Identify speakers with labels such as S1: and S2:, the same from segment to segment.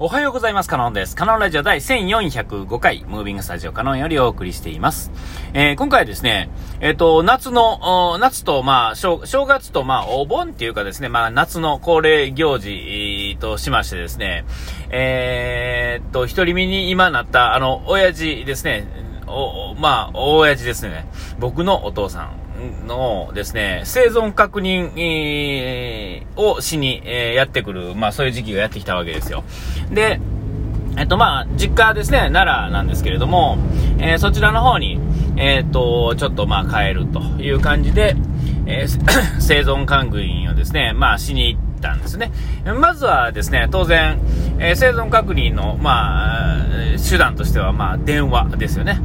S1: おはようございます。カノンです。カノンラジオ第1405回、ムービングスタジオカノンよりお送りしています。えー、今回ですね、えっ、ー、と、夏の、夏と、まあ正、月と、まあ、お盆っていうかですね、まあ、夏の恒例行事としましてですね、えー、っと、一人身に今なった、あの、親父ですね、お、まあ、親父ですね、僕のお父さん。のですね、生存確認、をしに、え、やってくる、まあそういう時期がやってきたわけですよ。で、えっとまあ、実家ですね、奈良なんですけれども、えー、そちらの方に、えっと、ちょっとまあ帰るという感じで、えー、生存確認をですね、まあしに行ったんですね。まずはですね、当然、え、生存確認の、まあ、手段としては、まあ、電話ですよね。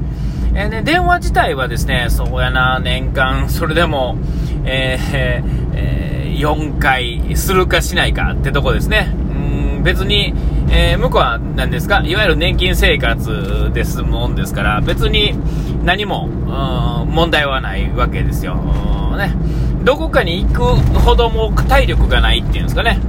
S1: えー、ね、電話自体はですね、そうやな、年間、それでも、えーえー、4回するかしないかってとこですね。うん別に、えー、向こうは何ですか、いわゆる年金生活ですもんですから、別に何も、問題はないわけですよ。ね、どこかに行くほども体力がないっていうんですかね。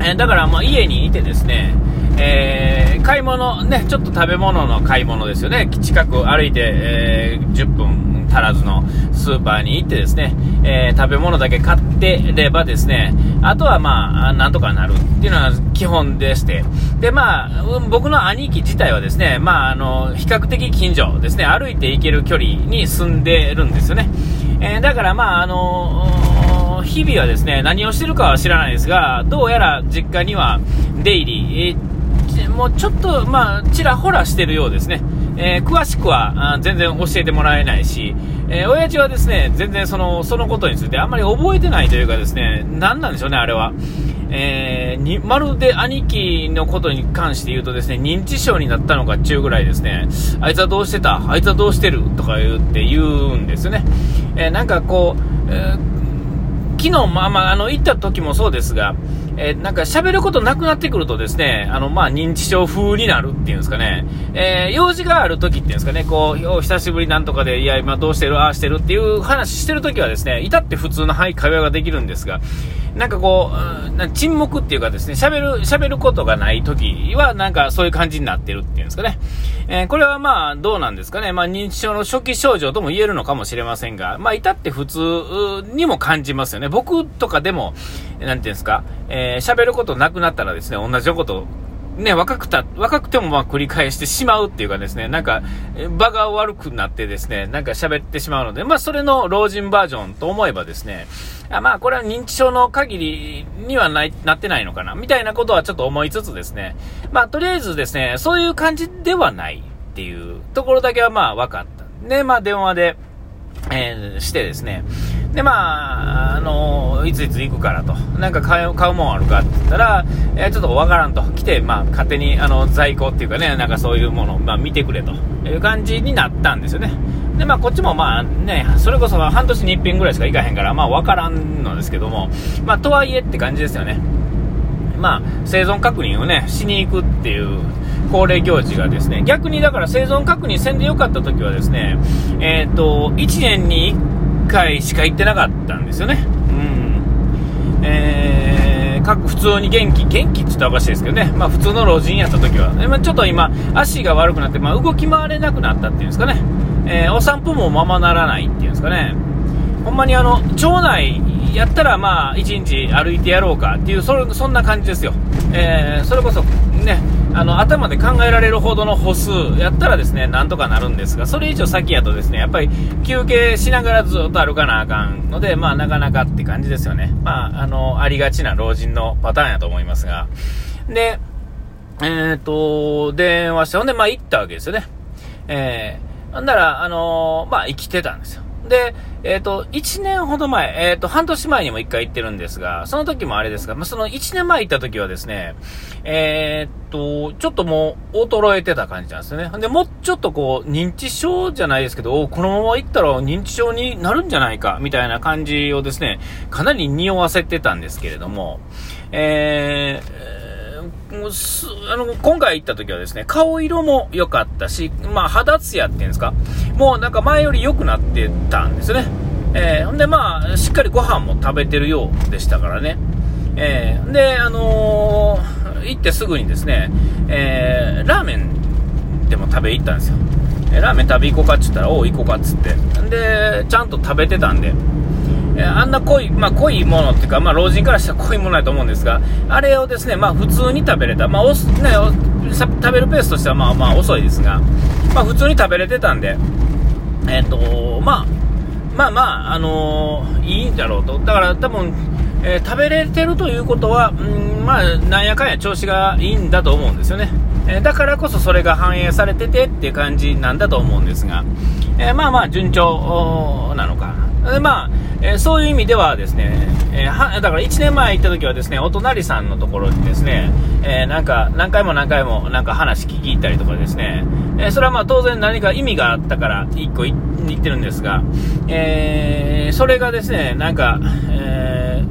S1: え、だからまあ家にいてですね、えー、買い物、ね、ちょっと食べ物の買い物ですよね。近く歩いて、えー、10分足らずのスーパーに行ってですね、えー、食べ物だけ買ってればですね、あとはまあ、なんとかなるっていうのが基本でして、で、まあ、僕の兄貴自体はですね、まあ、あの、比較的近所ですね、歩いて行ける距離に住んでるんですよね。えだからまあ、あの日々はですね、何をしてるかは知らないですが、どうやら実家には出入り、もうちょっと、まあ、ちらほらしてるようですね。えー、詳しくは全然教えてもらえないし、えー、親父はですね、全然その、そのことについてあんまり覚えてないというかですね、何なんでしょうね、あれは。えー、に、まるで兄貴のことに関して言うとですね、認知症になったのかっちゅうぐらいですね、あいつはどうしてた？あいつはどうしてる？とか言って言うんですよね。えー、なんかこう、えー、昨日、まあまあ、あの、行った時もそうですが、えー、なんか喋ることなくなってくるとですね、あの、まあ、認知症風になるっていうんですかね、えー、用事がある時っていうんですかね、こう、お久しぶりなんとかで、いや、今どうしてる、ああしてるっていう話してる時はですね、至って普通の、はい、会話ができるんですが、なんかこう、うん、沈黙っていうかですね、喋る、喋ることがない時は、なんかそういう感じになってるっていうんですかね。えー、これはまあ、どうなんですかね。まあ、認知症の初期症状とも言えるのかもしれませんが、まあ、至って普通にも感じますよね。僕とかでも、なんていうんですか、えー、喋ることなくなったらですね、同じことね、若くた、若くてもまあ繰り返してしまうっていうかですね、なんか、場が悪くなってですね、なんか喋ってしまうので、まあそれの老人バージョンと思えばですね、あまあこれは認知症の限りにはない、なってないのかな、みたいなことはちょっと思いつつですね、まあとりあえずですね、そういう感じではないっていうところだけはまあ分かった。で、まあ電話で、えー、してですね、で、まあ、あのいついつ行くからと、なんか買う買うもんあるかって言ったら、えー、ちょっとわからんと、来て、まあ、勝手にあの在庫っていうかね、なんかそういうものを、まあ、見てくれという感じになったんですよね。で、まあ、こっちもまあね、それこそ半年に一遍ぐらいしか行かへんから、まあ、わからんのですけども、まあ、とはいえって感じですよね。まあ、生存確認をね、しに行くっていう恒例行事がですね、逆にだから生存確認せんでよかった時はですね、えっ、ー、と、1年に1回しか行ってなかったんですよね。うん。えー、各普通に元気、元気って言ったらおかしいですけどね、まあ普通の老人やった時は、まあ、ちょっと今、足が悪くなって、まあ動き回れなくなったっていうんですかね、えー、お散歩もままならないっていうんですかね、ほんまにあの、町内やったらまあ、1日歩いてやろうかっていう、そそんな感じですよ。えー、それこそ、ね、あの、頭で考えられるほどの歩数やったらですね、なんとかなるんですが、それ以上先やとですね、やっぱり休憩しながらずっと歩かなあかんので、まあ、なかなかって感じですよね。まあ、あの、ありがちな老人のパターンやと思いますが。で、えっ、ー、と、電話して、ほんで、まあ、行ったわけですよね。えー、ほんなら、あの、まあ、生きてたんですよ。で、えっ、ー、と、1年ほど前、えっ、ー、と、半年前にも1回行ってるんですが、その時もあれですが、まあ、その1年前行った時はですね、えっ、ー、と、ちょっともう衰えてた感じなんですよね。で、もうちょっとこう、認知症じゃないですけど、このまま行ったら認知症になるんじゃないか、みたいな感じをですね、かなり匂わせてたんですけれども、えー、もうすあの今回行った時はですね、顔色も良かったし、まあ、肌ツヤっていうんですか、もうなんか前より良くなってたんですね。えー、ほんでまあ、しっかりご飯も食べてるようでしたからね。えー、で、あのー行ってすぐにですね、えー、ラーメンでも食べ行ったんですよ。えラーメン食べ行こうかって言ったら、おう行こうかっつって。で、ちゃんと食べてたんで、えあんな濃い、まあ、濃いものっていうか、まあ、老人からしたら濃いものだと思うんですが、あれをですね、まあ、普通に食べれた。まあ、おね、食べるペースとしてはまあまあ遅いですが、まあ、普通に食べれてたんで、えっ、ー、と、まあ、まあまあ、あのー、いいんだろうと。だから多分、えー、食べれてるということは、うん、まあ、なんやかんや調子がいいんだと思うんですよね。えだからこそそれが反映されててっていう感じなんだと思うんですが、えまあまあ順調。そういう意味ではですね、えー、はだから1年前行った時はですね、お隣さんのところにですね、えー、なんか何回も何回もなんか話聞き入ったりとかですね、えそれはまあ当然何か意味があったから1個行ってるんですが、えそれがですね、なんか、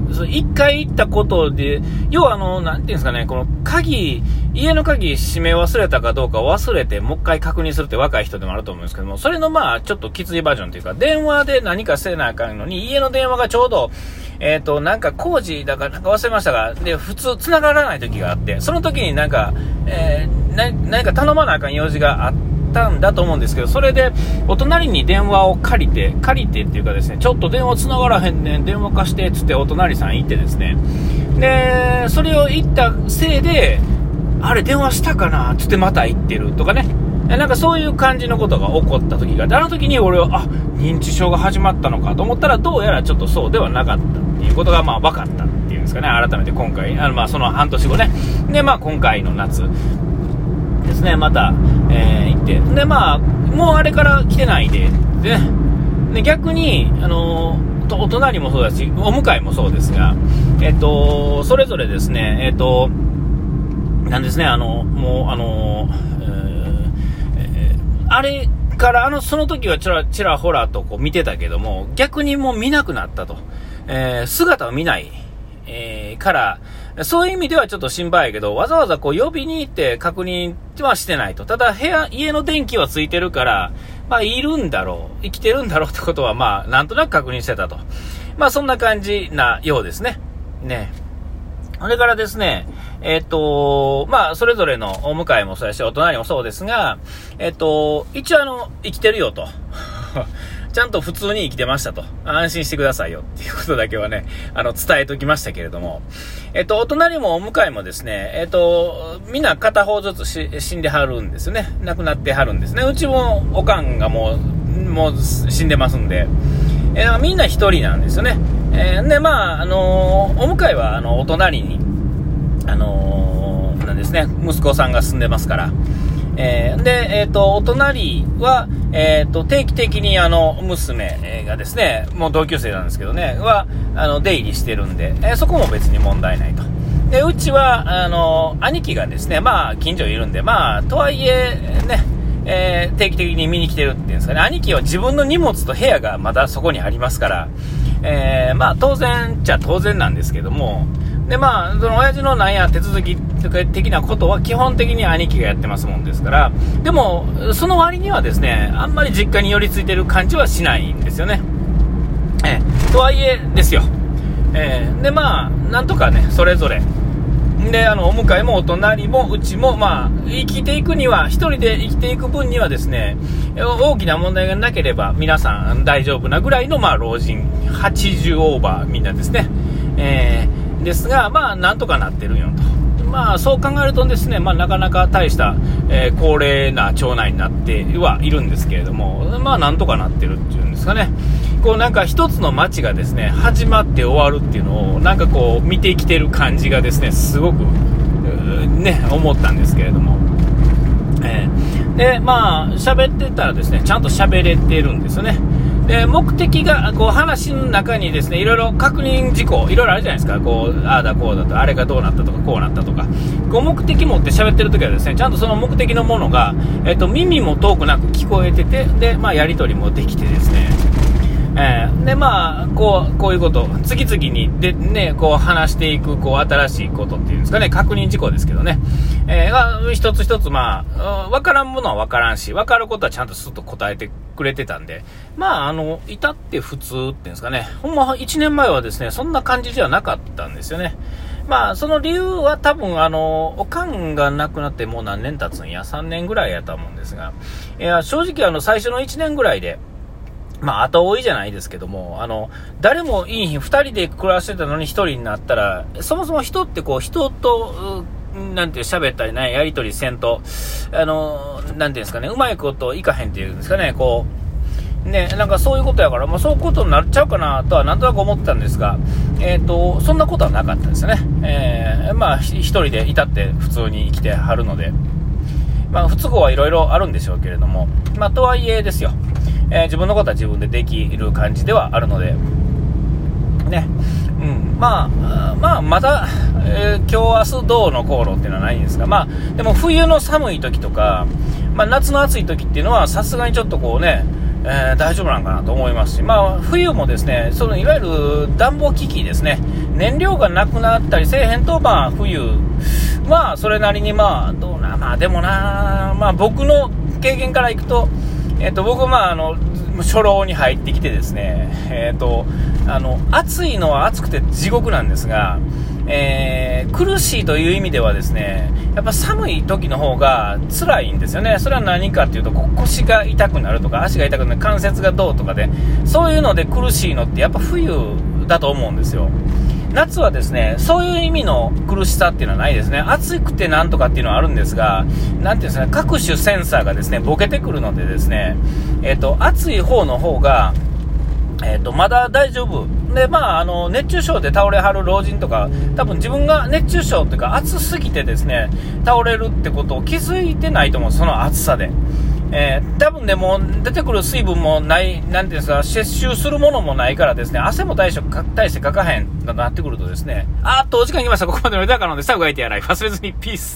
S1: え1回行ったことで、要はあの、なんていうんですかね、この鍵、家の鍵閉め忘れたかどうか忘れて、もう一回確認するって若い人でもあると思うんですけども、それのまあ、ちょっときついバージョンというか、電話で何かせなあかんのに、家の電話がちょうど、えっ、ー、と、なんか工事だからなんか忘れましたが、で、普通繋がらない時があって、その時になんか、えー、何か頼まなあかん用事があってたんだと思うんですけど、それで、お隣に電話を借りて、借りてっていうかですね、ちょっと電話繋がらへんねん、電話貸して、つってお隣さん行ってですね、で、それを言ったせいで、あれ電話したかなつってまた行ってるとかね、なんかそういう感じのことが起こった時があ、の時に俺は、あ、認知症が始まったのかと思ったら、どうやらちょっとそうではなかったっていうことが、まあ分かったっていうんですかね、改めて今回、あのまあその半年後ね、で、まあ今回の夏ですね、また、えー、て、で、まあ、もうあれから来てないで、で、で逆に、あのー、お隣もそうだし、お迎えもそうですが、えっと、それぞれですね、えっと、なんですね、あの、もう、あの、えー、あれから、あの、その時はちらちらほらとこう見てたけども、逆にもう見なくなったと。えー、姿を見ない、えー、から、そういう意味ではちょっと心配やけど、わざわざこう呼びに行って確認はしてないと。ただ部屋、家の電気はついてるから、まあいるんだろう、生きてるんだろうってことはまあなんとなく確認してたと。まあそんな感じなようですね。ね。それからですね、えっ、と、まあ、それぞれのお迎えもそうやし、お隣もそうですが、えっ、と、一応あの、生きてるよと。ちゃんと普通に生きてましたと。安心してくださいよっていうことだけはね、あの、伝えときましたけれども。えっ、と、お隣もお迎えもですね、えっ、と、みんな片方ずつ死んではるんですよね。亡くなってはるんですね。うちもおかんがもう、もう死んでますんで。えみんな一人なんですよね。えで、まあ、あのお迎えは、あの、お隣に、あのー、なんですね、息子さんが住んでますから。えー、で、えっ、ー、と、お隣は、えっ、ー、と、定期的にあの、娘がですね、もう同級生なんですけどね、は、あの、出入りしてるんで、えそこも別に問題ないと。で、うちは、あの、兄貴がですね、まあ、近所いるんで、まあ、とはいえ、ね、え定期的に見に来てるっていうんですかね、兄貴は自分の荷物と部屋がまだそこにありますから、えまあ、当然っちゃ当然なんですけども、で、まあ、その親父のなんや手続きとか的なことは基本的に兄貴がやってますもんですから、でも、その割にはですね、あんまり実家に寄りついてる感じはしないんですよね。えー、とはいえですよ。えー、で、まあ、なんとかね、それぞれ。で、あの、お迎えもお隣もうちも、まあ、生きていくには、一人で生きていく分にはですね、大きな問題がなければ、皆さん大丈夫なぐらいの、まあ、老人、80オーバーみんなですね。えーですが、まあ、なんとかなってるんよと。まあ、そう考えるとですね、まあ、なかなか大した、えー、高齢な町内になってはいるんですけれども、まあ、なんとかなってるっていうんですかね。こう、なんか一つの街がですね、始まって終わるっていうのを、なんかこう、見てきてる感じがですね、すごく、ね、思ったんですけれども。えー、で、まあ、喋ってたらですね、ちゃんと喋れてるんですよね。で、目的が、こう、話の中にですね、いろいろ確認事項、いろいろあるじゃないですか。こう、ああだこうだと、あれがどうなったとか、こうなったとか。こう、目的持って喋ってる時はですね、ちゃんとその目的のものが、えっと、耳も遠くなく聞こえてて、で、まあ、やり取りもできてですね、えー、で、まあ、こう、こういうこと、次々に、で、ね、こう話していく、こう、新しいことっていうんですかね、確認事項ですけどね、えー、が、一つ一つ、まあ、わからんものはわからんし、わかることはちゃんとすっと答えてくれてたんで、まあ、あの、至って普通っていうんですかね、ほんま、1年前はですね、そんな感じじゃなかったんですよね。まあ、その理由は多分、あの、おかんが亡くなってもう何年経つんや、3年ぐらいやと思うんですが、いや、正直あの、最初の1年ぐらいで、まあ、後追いじゃないですけども、あの、誰もいい日、二人で暮らしてたのに一人になったら、そもそも人ってこう、人と、なんて喋ったりね、やりとりせんと、あの、なんていうんですかね、うまいこといかへんっていうんですかね、こう、ね、なんかそういうことやから、まあ、そういうことになっちゃうかなとはなんとなく思ってたんですが、えっ、ー、と、そんなことはなかったですね。えー、まあ、一人でいたって普通に生きてはるので、まあ、不都合はいろいろあるんでしょうけれども、まあ、とはいえですよ。えー、自分のことは自分でできる感じではあるので、ね、うん、まあ、まあ、まだ、えー、今日、明日、どうの航路っていうのはないんですが、まあ、でも冬の寒い時とか、まあ、夏の暑い時っていうのは、さすがにちょっとこうね、えー、大丈夫なんかなと思いますし、まあ、冬もですね、そのいわゆる暖房機器ですね、燃料がなくなったりせえへんと、まあ、冬、まあ、それなりに、まあ、どうな、まあ、でもな、まあ、僕の経験からいくと、えっ、と、僕、まあ、あの、初老に入ってきてですね、えっ、と、あの、暑いのは暑くて地獄なんですが、えー、苦しいという意味ではですね、やっぱ寒い時の方が辛いんですよね。それは何かっていうと、腰が痛くなるとか、足が痛くなる、関節がどうとかで、そういうので苦しいのってやっぱ冬だと思うんですよ。夏はですね、そういう意味の苦しさっていうのはないですね。暑くてなんとかっていうのはあるんですが、なんていうんですかね、各種センサーがですね、ボケてくるのでですね、えっ、と、暑い方の方が、えっ、と、まだ大丈夫。で、まあ、あの、熱中症で倒れはる老人とか、多分自分が熱中症っていうか、暑すぎてですね、倒れるってことを気づいてないと思う、その暑さで。えー、多分ね、もう出てくる水分もない、なんていうんですか、摂取するものもないからですね、汗も大して大してかかへんなってくるとですね、あっとお時間きました。ここまでの枝からので、最後がいてやらい。忘れずに、ピース。